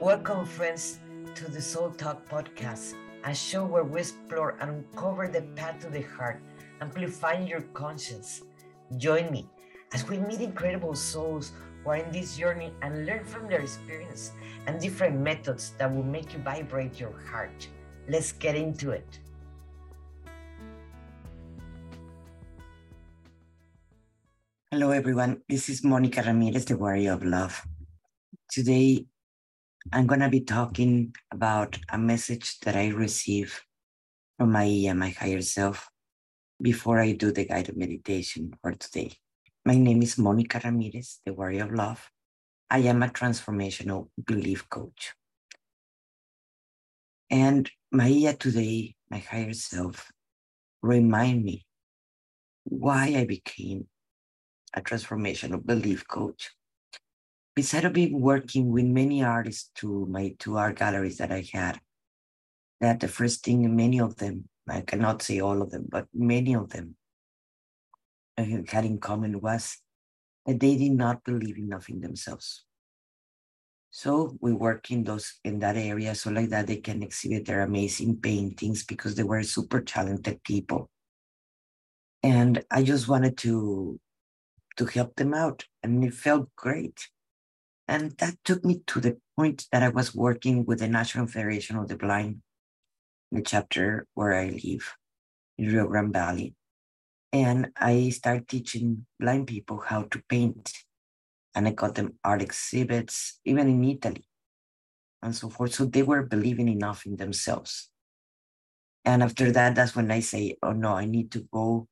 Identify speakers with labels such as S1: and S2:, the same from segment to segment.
S1: Welcome, friends, to the Soul Talk podcast, a show where we explore and uncover the path to the heart, amplifying your conscience. Join me as we meet incredible souls who are in this journey and learn from their experience and different methods that will make you vibrate your heart. Let's get into it. Hello, everyone. This is Monica Ramirez, the Warrior of Love. Today, I'm going to be talking about a message that I received from my, uh, my higher self before I do the guided meditation for today. My name is Monica Ramirez, the Warrior of Love. I am a transformational belief coach. And Maia today, my higher self, remind me why I became a transformational belief coach besides being working with many artists to my two art galleries that I had, that the first thing, many of them, I cannot say all of them, but many of them had in common was that they did not believe enough in themselves. So we work in those in that area so like that they can exhibit their amazing paintings because they were super talented people. And I just wanted to to help them out and it felt great and that took me to the point that I was working with the National Federation of the Blind, the chapter where I live in Rio Grande Valley. And I started teaching blind people how to paint. And I got them art exhibits, even in Italy and so forth. So they were believing enough in themselves. And after that, that's when I say, oh no, I need to go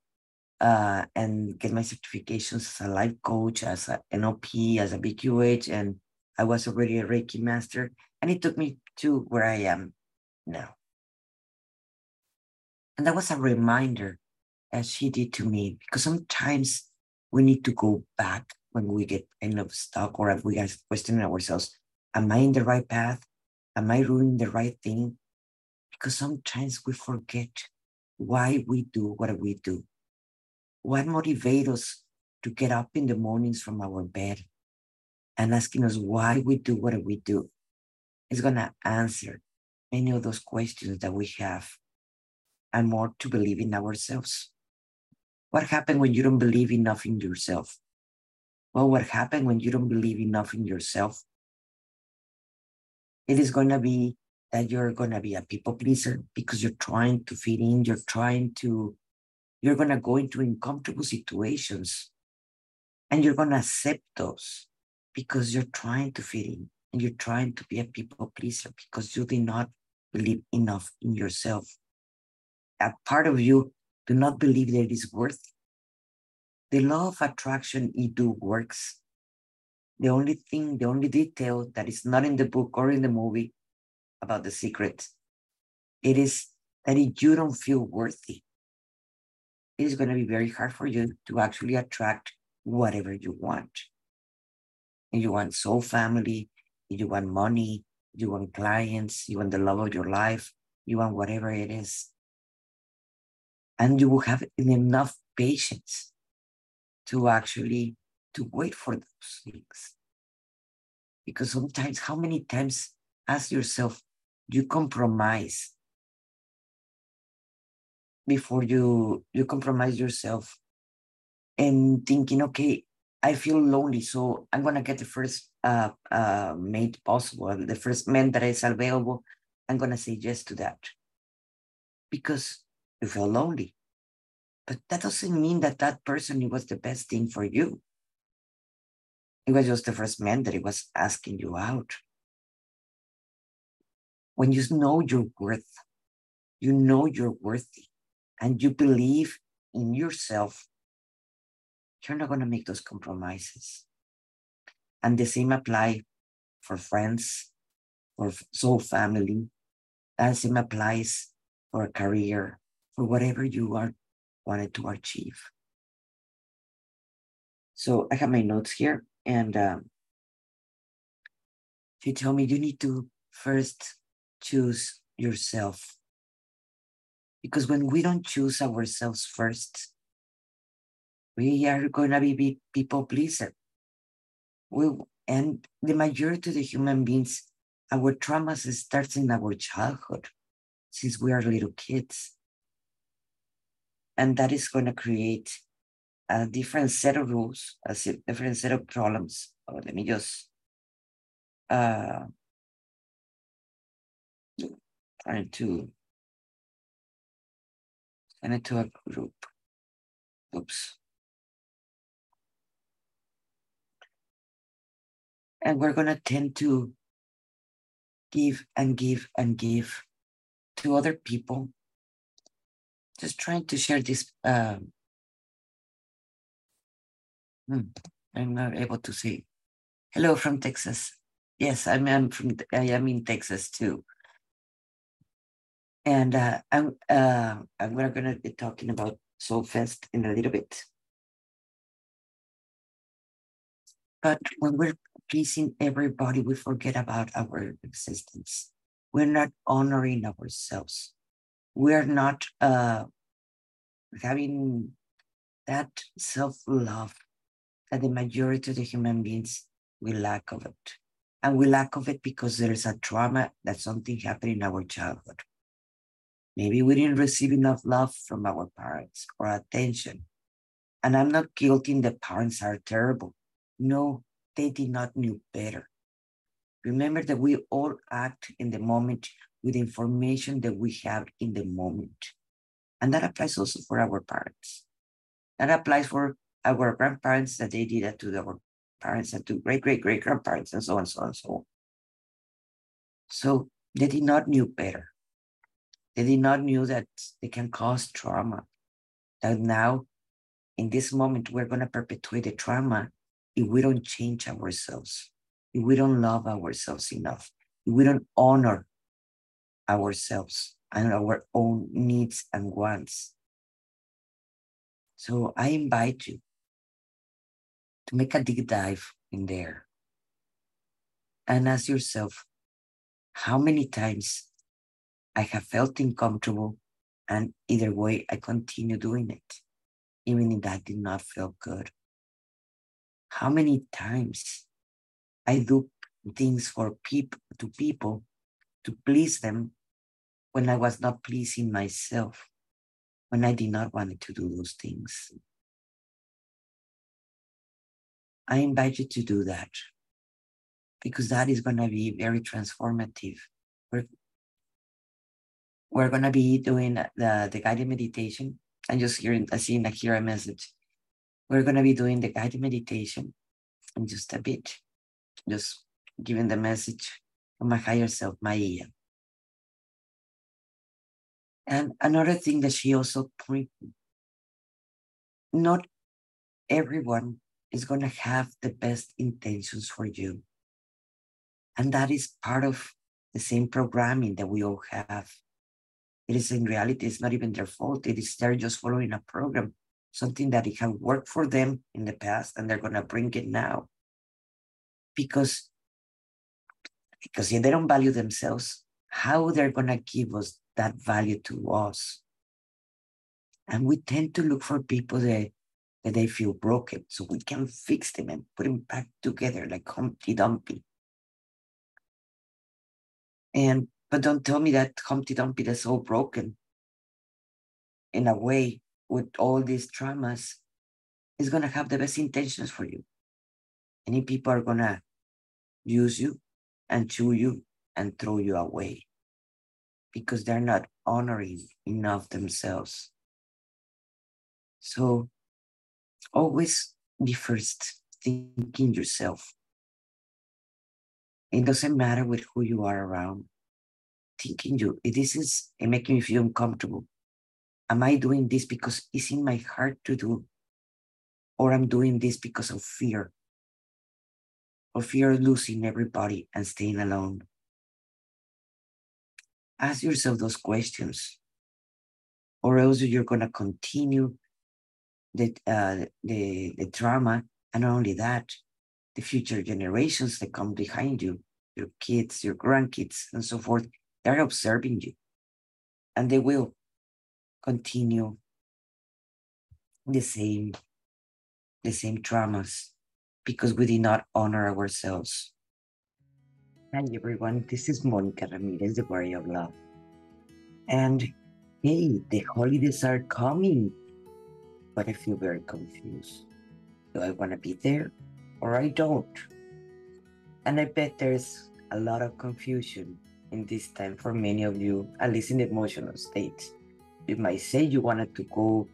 S1: uh, and get my certifications as a life coach, as an NLP, as a BQH, and I was already a Reiki master. And it took me to where I am now. And that was a reminder, as she did to me, because sometimes we need to go back when we get kind of stuck or if we are questioning ourselves Am I in the right path? Am I doing the right thing? Because sometimes we forget why we do what we do what motivates us to get up in the mornings from our bed and asking us why we do what we do is going to answer many of those questions that we have and more to believe in ourselves. What happens when you don't believe enough in yourself? Well, what happens when you don't believe enough in yourself? It is going to be that you're going to be a people pleaser because you're trying to fit in, you're trying to you're going to go into uncomfortable situations and you're going to accept those because you're trying to fit in and you're trying to be a people pleaser because you do not believe enough in yourself. A part of you do not believe that it is worth. The law of attraction, it do works. The only thing, the only detail that is not in the book or in the movie about the secret, it is that you don't feel worthy it is going to be very hard for you to actually attract whatever you want. And you want soul family, you want money, you want clients, you want the love of your life, you want whatever it is. And you will have enough patience to actually to wait for those things. Because sometimes, how many times ask yourself, you compromise before you you compromise yourself and thinking okay i feel lonely so i'm going to get the first uh, uh, mate possible the first man that is available i'm going to say yes to that. Because you feel lonely. But that doesn't mean that that person it was the best thing for you. It was just the first man that he was asking you out. When you know your worth you know you're worthy and you believe in yourself, you're not going to make those compromises. And the same apply for friends, for soul family. That same applies for a career, for whatever you are wanted to achieve. So I have my notes here, and um, she told me you need to first choose yourself because when we don't choose ourselves first, we are going to be people pleaser. We, and the majority of the human beings our traumas starts in our childhood since we are little kids. And that is going to create a different set of rules, a different set of problems. Oh, let me just uh, trying to send it to a group. Oops. And we're going to tend to give and give and give to other people. Just trying to share this. Um, hmm, I'm not able to see. Hello from Texas. Yes, I'm, I'm from. I am in Texas too. And uh, I'm uh, I'm going to be talking about Soulfest in a little bit. But when we're pleasing everybody, we forget about our existence. We're not honoring ourselves. We're not uh, having that self love that the majority of the human beings we lack of it. And we lack of it because there is a trauma that something happened in our childhood. Maybe we didn't receive enough love from our parents or attention. And I'm not guilty the parents are terrible. No, they did not know better. Remember that we all act in the moment with information that we have in the moment. And that applies also for our parents. That applies for our grandparents that they did that to our parents and to great great great grandparents and so on and so on and so on. So they did not know better. They did not know that they can cause trauma. That now, in this moment, we're going to perpetuate the trauma if we don't change ourselves, if we don't love ourselves enough, if we don't honor ourselves and our own needs and wants. So I invite you to make a deep dive in there and ask yourself how many times I have felt uncomfortable, and either way, I continue doing it, even if that did not feel good how many times I do things for people to people to please them when I was not pleasing myself, when I did not want to do those things. I invite you to do that because that is going to be very transformative. We're going to be doing the, the guided meditation. I'm just hearing, I see like here a message. We're going to be doing the guided meditation in just a bit, just giving the message of my higher self, Maia. And another thing that she also pointed, not everyone is going to have the best intentions for you. And that is part of the same programming that we all have. It is in reality, it's not even their fault. It is they're just following a program something that it can work for them in the past and they're to bring it now. Because because if they don't value themselves how they're to give us that value to us? And we tend to look for people that that they feel broken so we can fix them and put them back together like humpty dumpty. And but don't tell me that humpty dumpty is so broken in a way with all these traumas is going to have the best intentions for you. Any people are going to use you and chew you and throw you away because they're not honoring enough themselves. So always be first thinking yourself. It doesn't matter with who you are around. Thinking you, this is making me feel uncomfortable am I doing this because it's in my heart to do? Or I'm doing this because of fear, or fear of losing everybody and staying alone? Ask yourself those questions, or else you're going to continue the, uh, the, the trauma. And not only that, the future generations that come behind you, your kids, your grandkids, and so forth, they're observing you. And they will continue the same the same traumas because we did not honor ourselves Hi everyone, this is Monica Ramirez, the Warrior of Love. And hey, the holidays are coming, but I feel very confused. Do I want to be there or I don't? And I bet there's a lot of confusion in this time for many of you, at least in the emotional states. You might say you wanted to go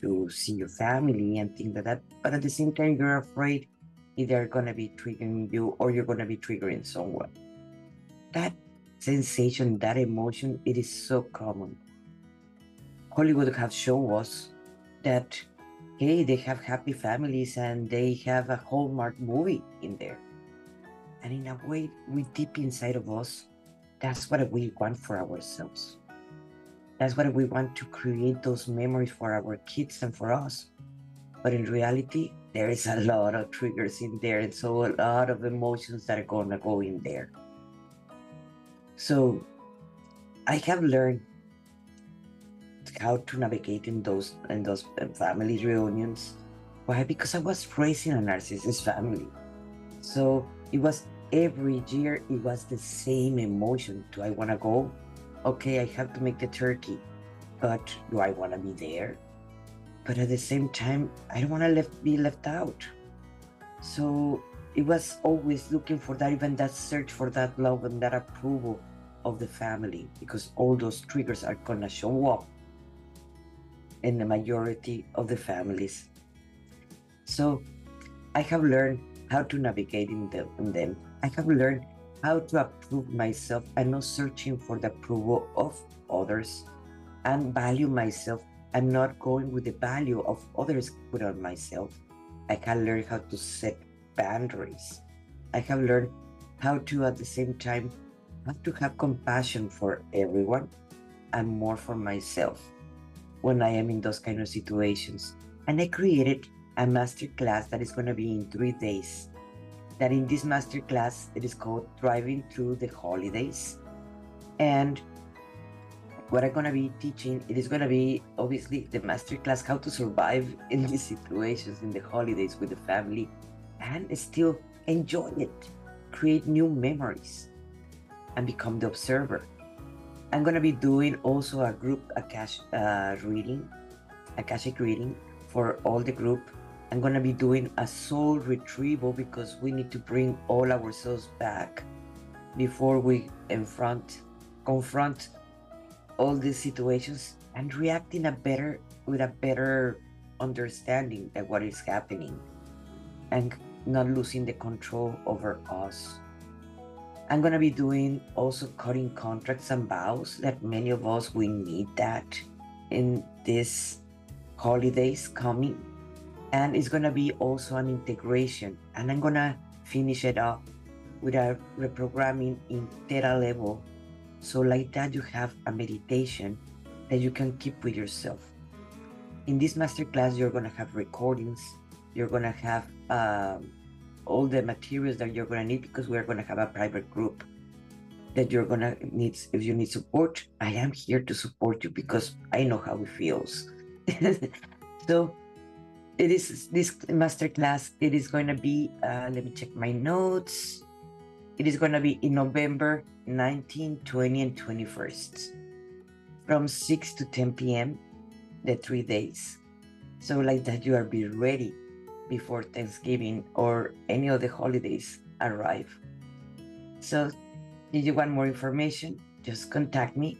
S1: to see your family and things like that, but at the same time, you're afraid either going to be triggering you or you're going to be triggering someone that sensation, that emotion, it is so common. Hollywood have shown us that, hey, they have happy families and they have a Hallmark movie in there. And in a way, we deep inside of us, that's what we want for ourselves. That's what we want to create those memories for our kids and for us. But in reality, there is a lot of triggers in there, and so a lot of emotions that are gonna go in there. So I have learned how to navigate in those in those uh, family reunions. Why? Because I was raised in a narcissist family. So it was every year it was the same emotion. Do I wanna go? Okay, I have to make the turkey. But do I wanna be there? But at the same time, I don't wanna left, be left out. So it was always looking for that, even that search for that love and that approval of the family, because all those triggers are gonna show up in the majority of the families. So I have learned how to navigate in, the, in them. I have learned how to approve myself and not searching for the approval of others and value myself and not going with the value of others put on myself. I have learned how to set boundaries. I have learned how to, at the same time, have to have compassion for everyone and more for myself when I am in those kind of situations. And I created a master class that is going to be in three days. That in this master class, it is called Driving Through the Holidays. And what I'm to be teaching, it is to be obviously the master class how to survive in these situations in the holidays with the family and still enjoy it, create new memories, and become the observer. I'm gonna be doing also a group Akash uh, reading, Akashic reading for all the group. I'm gonna be doing a soul retrieval because we need to bring all ourselves back before we confront, confront all these situations and react in a better with a better understanding of what is happening and not losing the control over us. I'm gonna be doing also cutting contracts and vows that many of us we need that in this holidays coming. And it's gonna be also an integration. And I'm gonna finish it up with a reprogramming in theta level. So like that you have a meditation that you can keep with yourself. In this masterclass, you're gonna have recordings, you're gonna have um, all the materials that you're going to need because we're going to have a private group that you're going to need if you need support i am here to support you because i know how it feels so it is this master class it is going to be uh, let me check my notes it is going to be in november 19 20 and 21st from 6 to 10 p.m the three days so like that you are be ready before Thanksgiving or any of the holidays arrive. So, if you want more information, just contact me.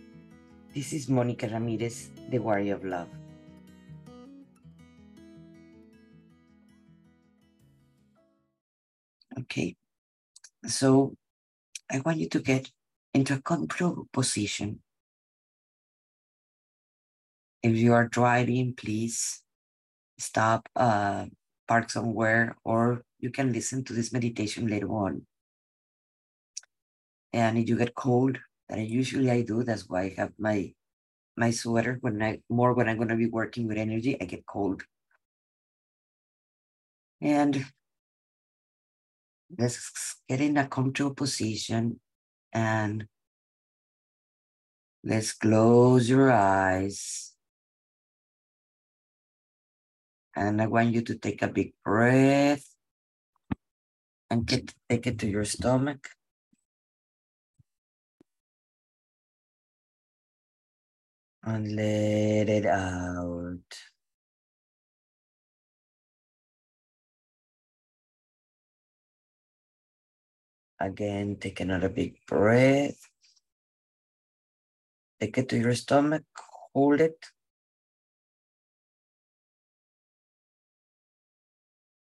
S1: This is Monica Ramirez, the Warrior of Love. Okay, so I want you to get into a comfortable position. If you are driving, please stop uh, park somewhere, or you can listen to this meditation later on. And if you get cold, I usually I do, that's why I have my my sweater when I more when I'm gonna be working with energy, I get cold. And let's get in a comfortable position and let's close your eyes. And I want you to take a big breath and get, take it to your stomach. And let it out. Again, take another big breath. Take it to your stomach, hold it.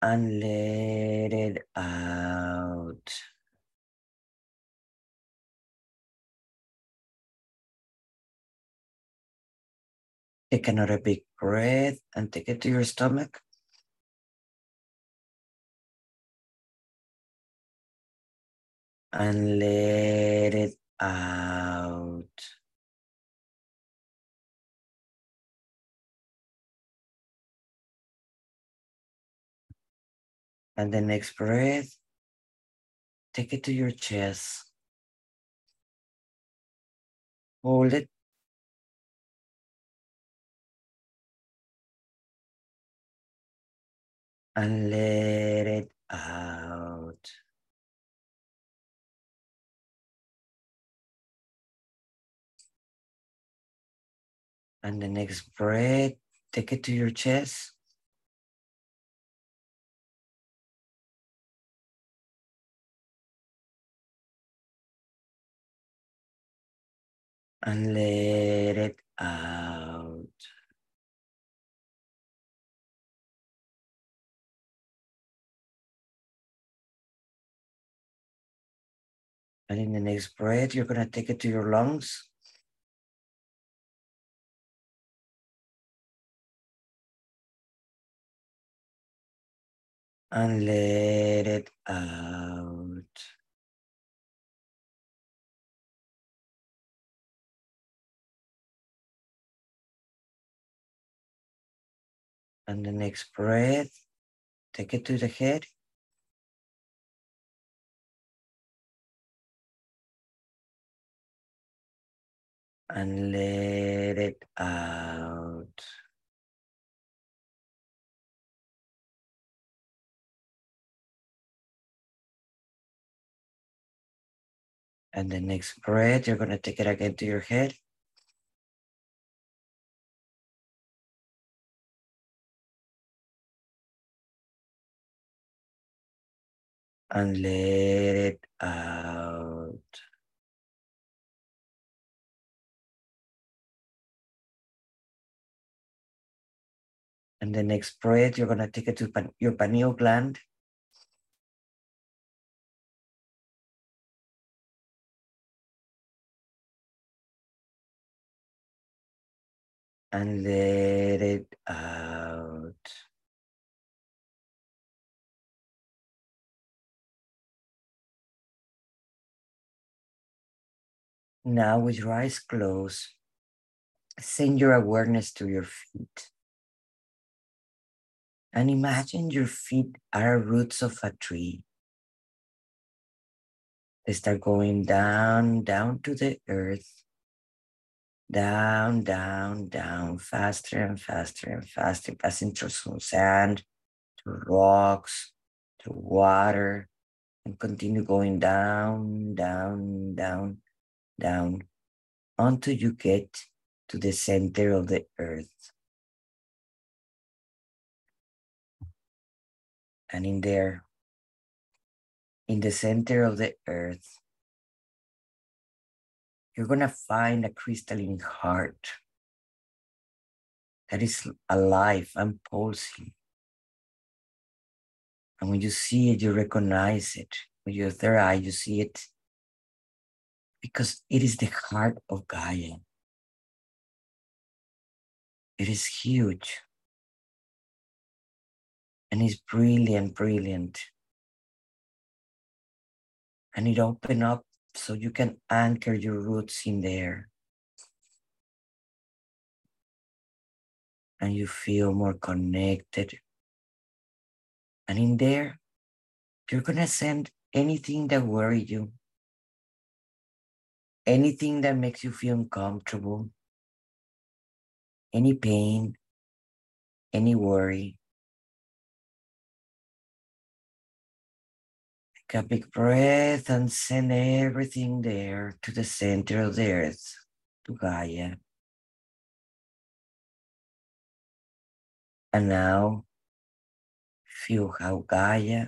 S1: And let it out. Take another big breath and take it to your stomach. And let it out. And the next breath, take it to your chest. Hold it and let it out. And the next breath, take it to your chest. And let it out. And in the next breath, you're going to take it to your lungs. And let it out. And the next breath, take it to the head. and let it out. And the next breath, you're going to take it again to your head. And let it out. And the next breath, you're going to take it to your pineal gland. And let it out. Now with your eyes closed, send your awareness to your feet. And imagine your feet are roots of a tree. They start going down, down to the earth, down, down, down, faster and faster and faster, passing through some sand, to rocks, to water, and continue going down, down, down, down, until you get to the center of the earth. and in there, in the center of the earth, you're going to find a crystalline heart that is alive and pulsing. And when you see it, you recognize it. With your third eye, you see it because it is the heart of Gaia. It is huge and it's brilliant, brilliant. And it open up so you can anchor your roots in there. And you feel more connected. And in there, you're gonna send anything that worry you, anything that makes you feel uncomfortable, any pain, any worry, Take a big breath and send everything there to the center of the earth, to Gaia. And now feel how Gaia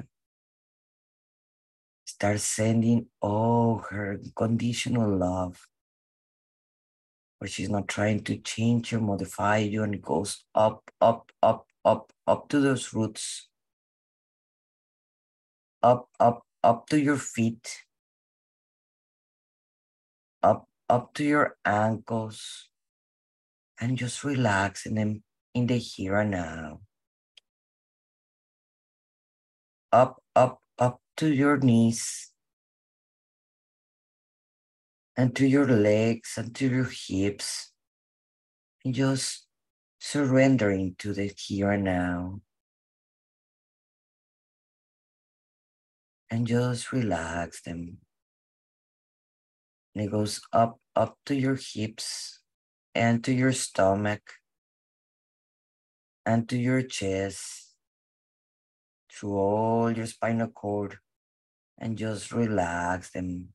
S1: starts sending all her conditional love, where she's not trying to change or modify you, and it goes up, up, up, up, up to those roots up, up, up to your feet, up, up to your ankles, and just relax in them in the here and now. Up, up, up to your knees and to your legs and to your hips. And just surrendering to the here and now. And just relax them. And it goes up, up to your hips and to your stomach and to your chest through all your spinal cord and just relax them.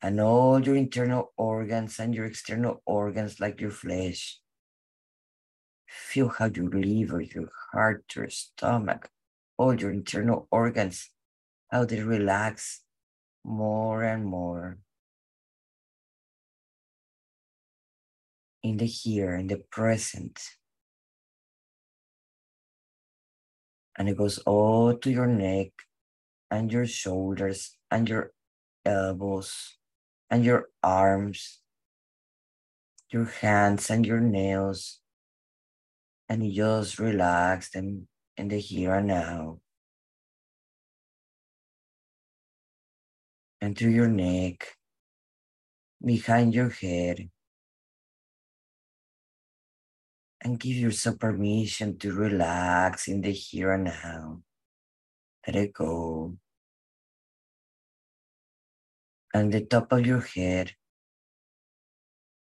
S1: And all your internal organs and your external organs, like your flesh. Feel how your liver, your heart, your stomach, all your internal organs, how they relax more and more. In the here, in the present. and it goes all to your neck and your shoulders and your elbows and your arms, your hands and your nails, and you just relax them in the here and now. And to your neck, behind your head, and give yourself permission to relax in the here and now. Let it go. And the top of your head,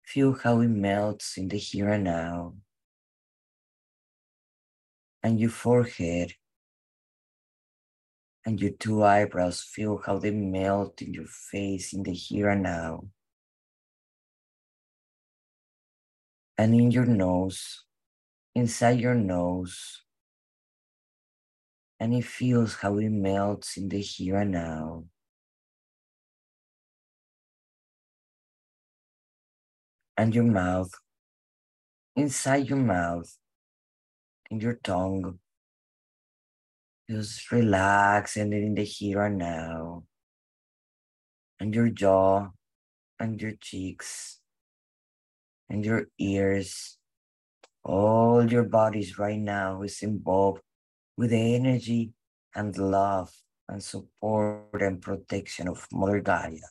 S1: feel how it melts in the here and now. And your forehead and your two eyebrows, feel how they melt in your face in the here and now. and in your nose, inside your nose. And it feels how it melts in the here and now. And your mouth, inside your mouth, in your tongue. Just relax and in the here and now. And your jaw and your cheeks and your ears. All your bodies right now is involved with the energy and love and support and protection of Mother Gaia.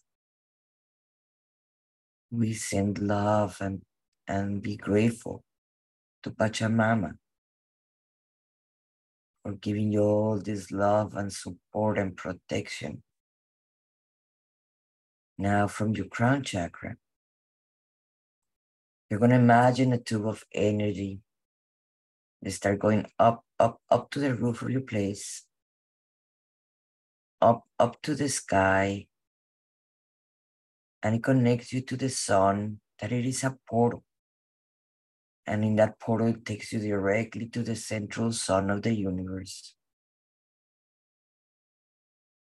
S1: We send love and, and be grateful to Pachamama for giving you all this love and support and protection. Now, from your crown chakra, you're going to imagine a tube of energy. They start going up, up, up to the roof of your place, up, up to the sky, and it connects you to the sun, that it is a portal. And in that portal, it takes you directly to the central sun of the universe.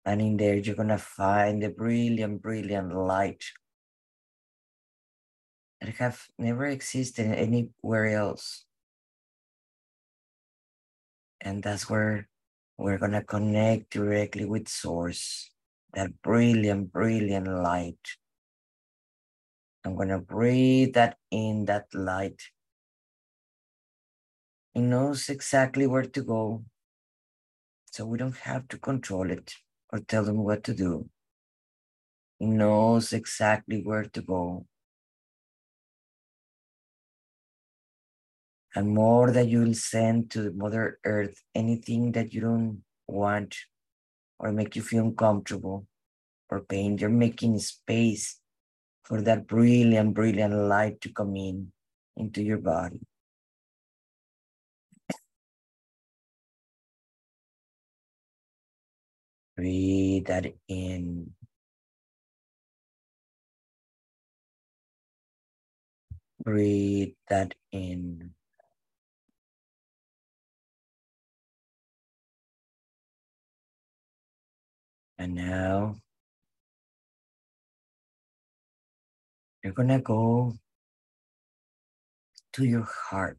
S1: And in there, you're to find the brilliant, brilliant light that have never existed anywhere else. And that's where we're to connect directly with Source, that brilliant, brilliant light. I'm to breathe that in, that light. It knows exactly where to go. So we don't have to control it or tell them what to do. It knows exactly where to go. and more that you will send to Mother Earth anything that you don't want or make you feel uncomfortable or pain. You're making space for that brilliant, brilliant light to come in into your body. Breathe that in. Breathe that in. And now you're going to go to your heart.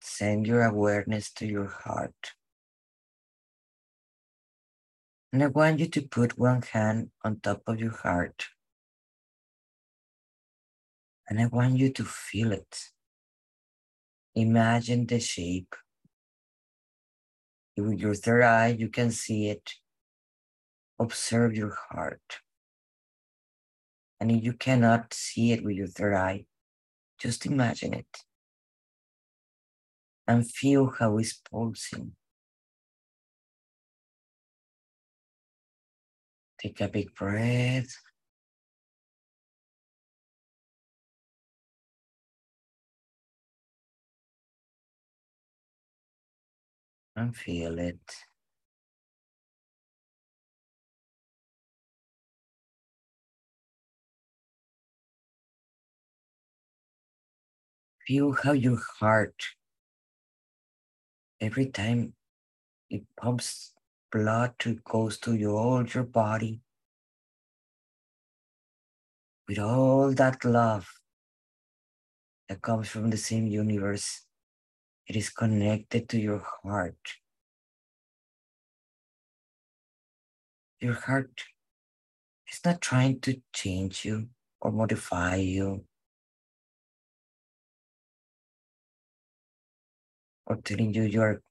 S1: Send your awareness to your heart. And I want you to put one hand on top of your heart. And I want you to feel it. Imagine the shape. With your third eye, you can see it. Observe your heart. And if you cannot see it with your third eye, just imagine it. And feel how it's pulsing. Take a big breath. And feel it. Feel how your heart, every time it pumps blood to goes to your all your body with all that love that comes from the same universe. It is connected to your heart. Your heart is not trying to change you or modify you or telling you you are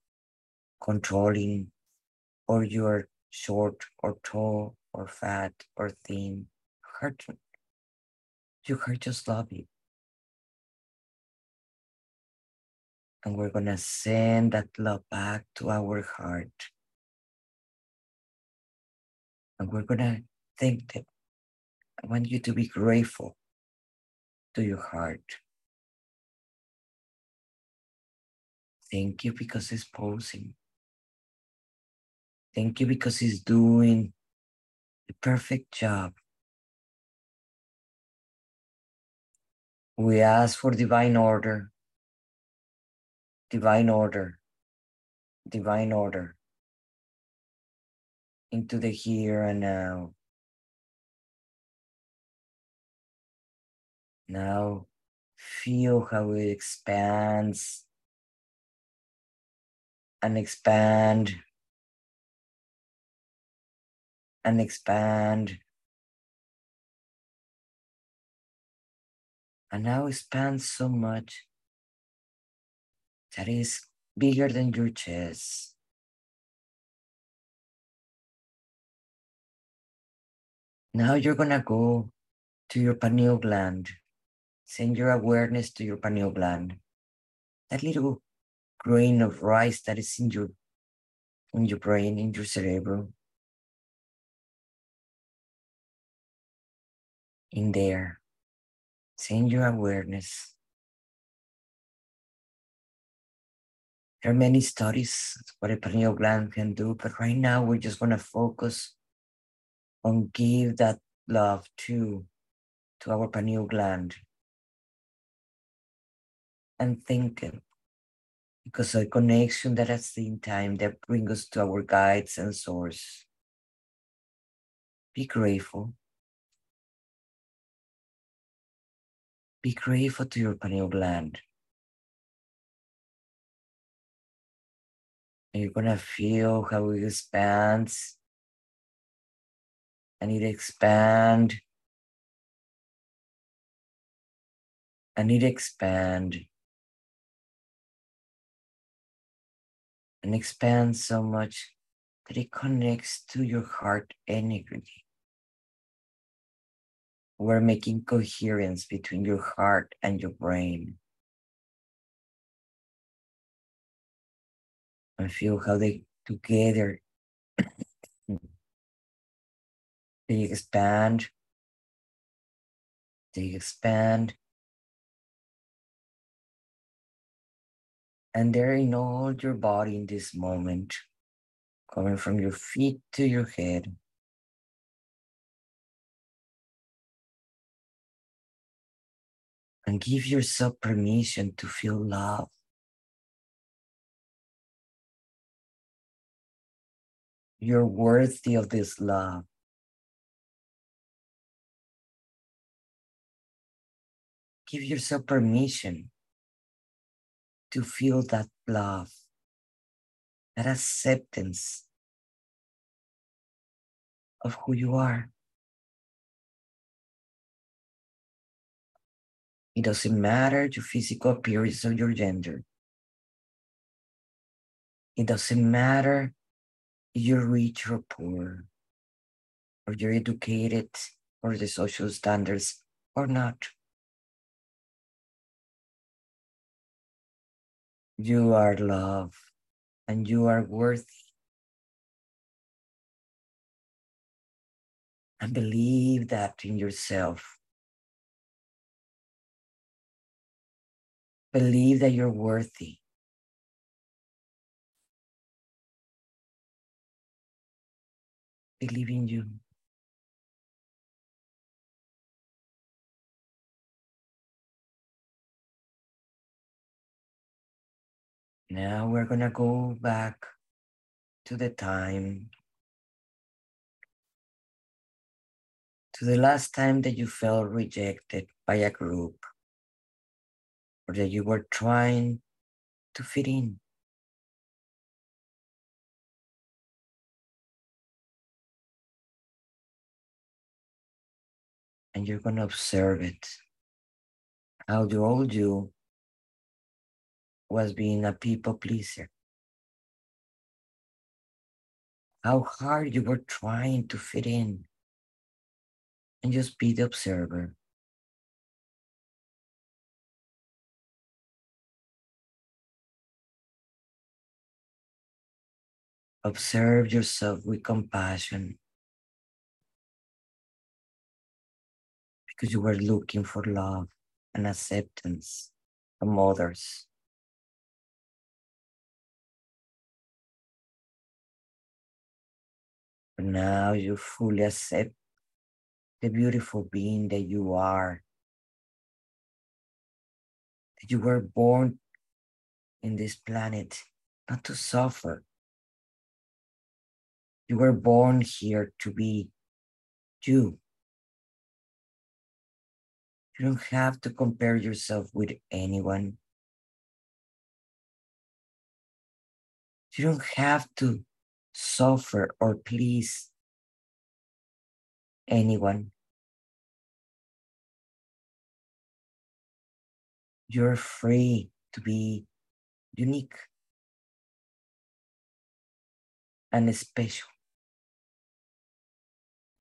S1: controlling or you are short or tall or fat or thin. Heart, your heart just love you. And we're gonna send that love back to our heart. And we're gonna thank them. I want you to be grateful to your heart. Thank you because it's pulsing. Thank you because he's doing the perfect job. We ask for divine order, divine order, divine order into the here and now. Now feel how it expands and expand and expand. And now expand so much that is bigger than your chest. Now you're gonna go to your pineal gland. Send your awareness to your pineal gland. That little grain of rice that is in your in your brain, in your cerebrum. In there. Send your awareness. There are many studies what a pineal gland can do, but right now we're just gonna focus on give that love to to our pineal gland and think it because a connection that at the time that brings us to our guides and source. Be grateful. Be grateful to your pineal gland. And you're gonna feel how it expands and it expand and it expand and expands so much that it connects to your heart energy. We're making coherence between your heart and your brain. And feel how they together they expand, they expand, And they're in all your body in this moment, coming from your feet to your head. And give yourself permission to feel love. You're worthy of this love. Give yourself permission to feel that love, that acceptance of who you are. It doesn't matter your physical appearance or your gender. It doesn't matter you're rich or poor, or you're educated or the social standards or not. You are love and you are worthy. And believe that in yourself. Believe that you're worthy. Believe in you. Now we're going to go back to the time, to the last time that you felt rejected by a group or that you were trying to fit in. And you're going to observe it. How the old you was being a people pleaser. How hard you were trying to fit in. And just be the observer. Observe yourself with compassion because you were looking for love and acceptance from others. But now you fully accept the beautiful being that you are. That you were born in this planet not to suffer. You were born here to be you. You don't have to compare yourself with anyone. You don't have to suffer or please anyone. You're free to be unique and special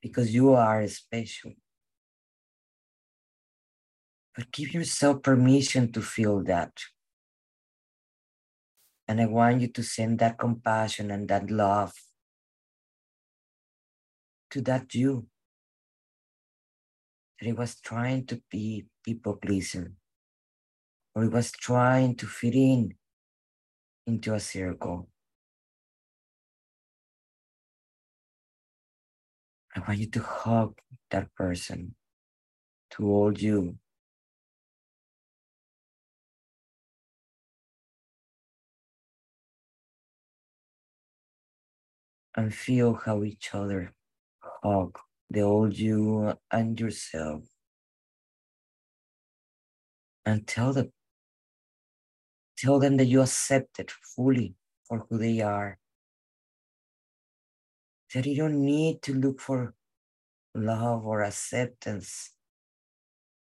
S1: because you are special. But give yourself permission to feel that. And I want you to send that compassion and that love to that you that he was trying to be people pleaser or he was trying to fit in into a circle. I want you to hug that person, to hold you, and feel how each other hug the old you and yourself. And tell them, tell them that you accept it fully for who they are. That you don't need to look for love or acceptance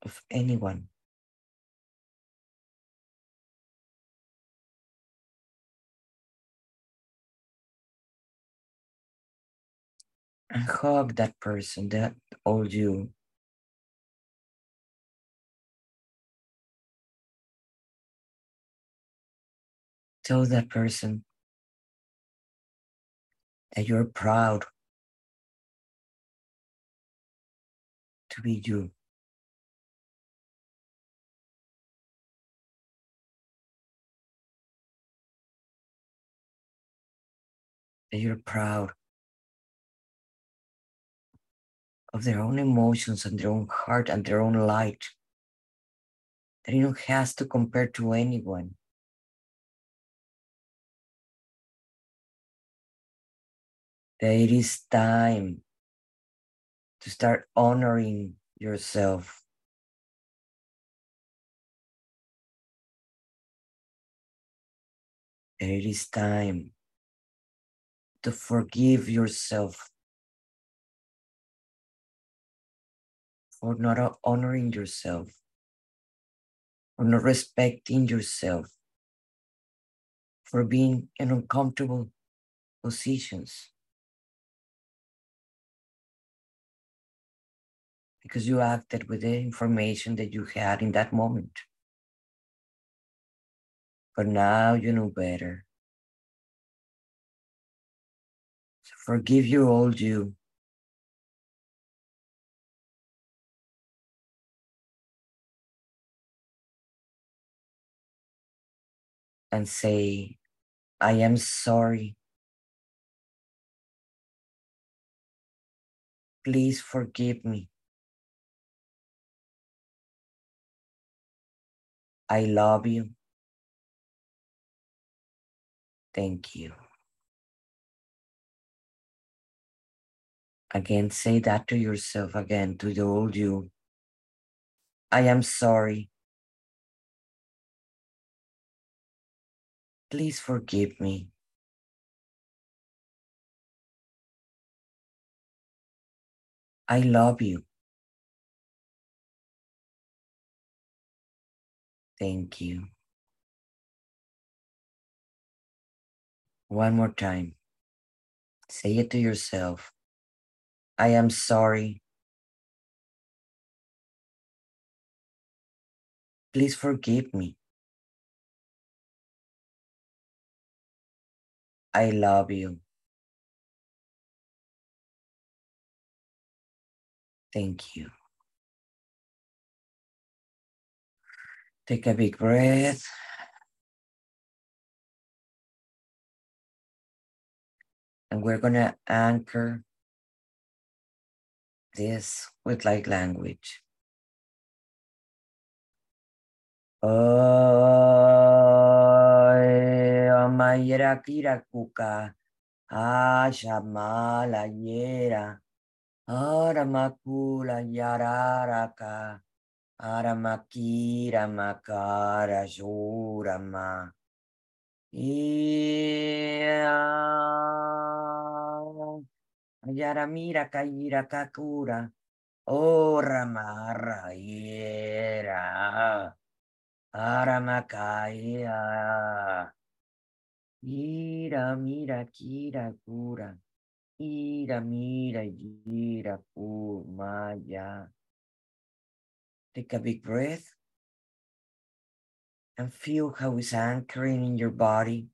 S1: of anyone. and hug that person, that old you. Tell that person that you're proud to be you. That you're proud of their own emotions and their own heart and their own light. that you don't have to compare to anyone. That it is time to start honoring yourself. That it is time to forgive yourself for not honoring yourself, for not respecting yourself, for being in uncomfortable positions. Because you acted with the information that you had in that moment. But now you know better. So forgive your old you. And say, I am sorry. Please forgive me. I love you. Thank you. Again, say that to yourself again, to the old you. I am sorry. Please forgive me. I love you. Thank you. One more time. Say it to yourself. I am sorry. Please forgive me. I love you. Thank you. Take a big breath. And we're going to anchor this with light language. Oh, amayera kira kuka, Ashamala yera, Aramakula yararaka, Aramakirama Karajurama. Yaramira Kayira Kakura. Oh Rama Yera. Aramakaya. Ira, mira, kira, cura. Ira, mira, gira, kumaya. Take a big breath and feel how it's anchoring in your body.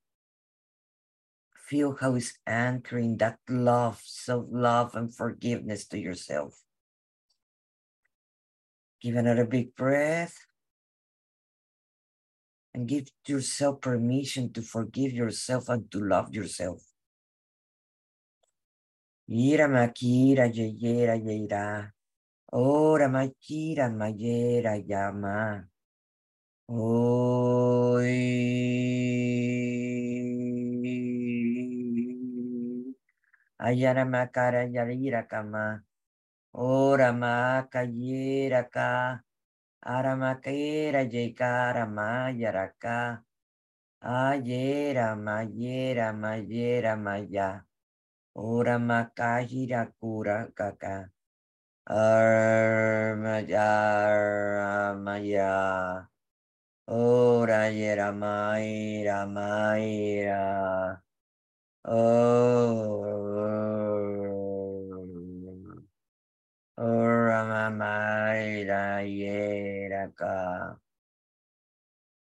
S1: Feel how it's anchoring that love, self love, and forgiveness to yourself. Give another big breath and give yourself permission to forgive yourself and to love yourself. Ira makira yeyera yeira. Ora makira mayera yama. Oi. Ayara makara yarira kama. Ora makayera ka. Aramakera jekara mayaraka. Ayera mayera mayera maya. Ora makahira kura kaka. Armaya maya. Ora yera mayra mayra. Oh. Ora mayra yera ka.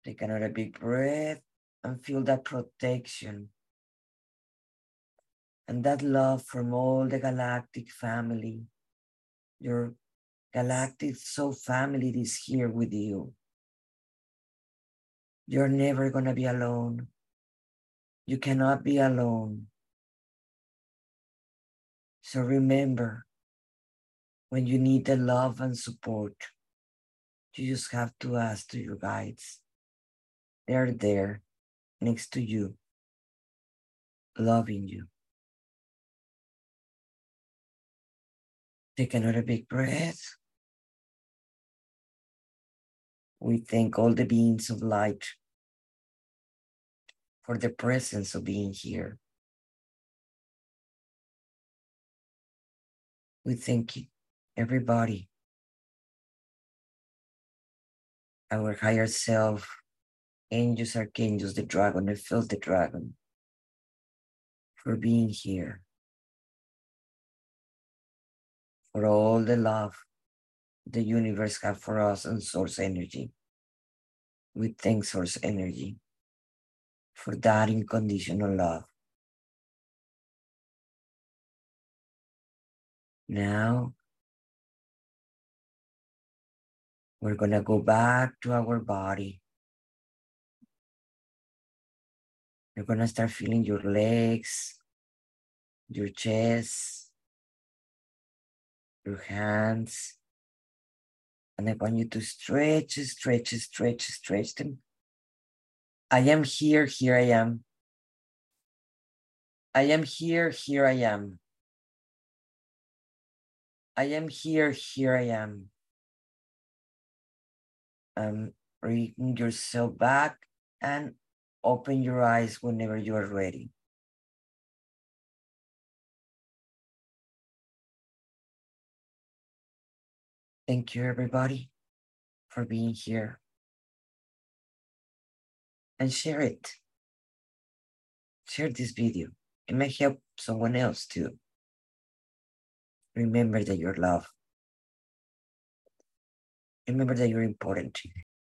S1: Take another big breath and feel that protection and that love from all the galactic family. Your galactic soul family is here with you. You're never going to be alone. You cannot be alone. So remember, when you need the love and support, You just have to ask to your guides. They're there next to you, loving you. Take another big breath. We thank all the beings of light for the presence of being here. We thank everybody, our higher self, angels, archangels, the dragon, I felt the dragon, for being here, for all the love the universe have for us and source energy. We thank source energy for that unconditional love. Now, we're going to go back to our body. You're going to start feeling your legs, your chest, your hands. And I want you to stretch, stretch, stretch, stretch them. I am here, here I am. I am here, here I am. I am here, here I am. Um, bring yourself back and open your eyes whenever you are ready. Thank you, everybody, for being here. And share it. Share this video. It may help someone else too. Remember that you're loved. Remember that you're important.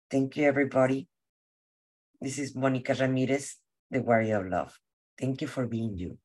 S1: Thank you, everybody. This is Monica Ramirez, the Warrior of Love. Thank you for being you.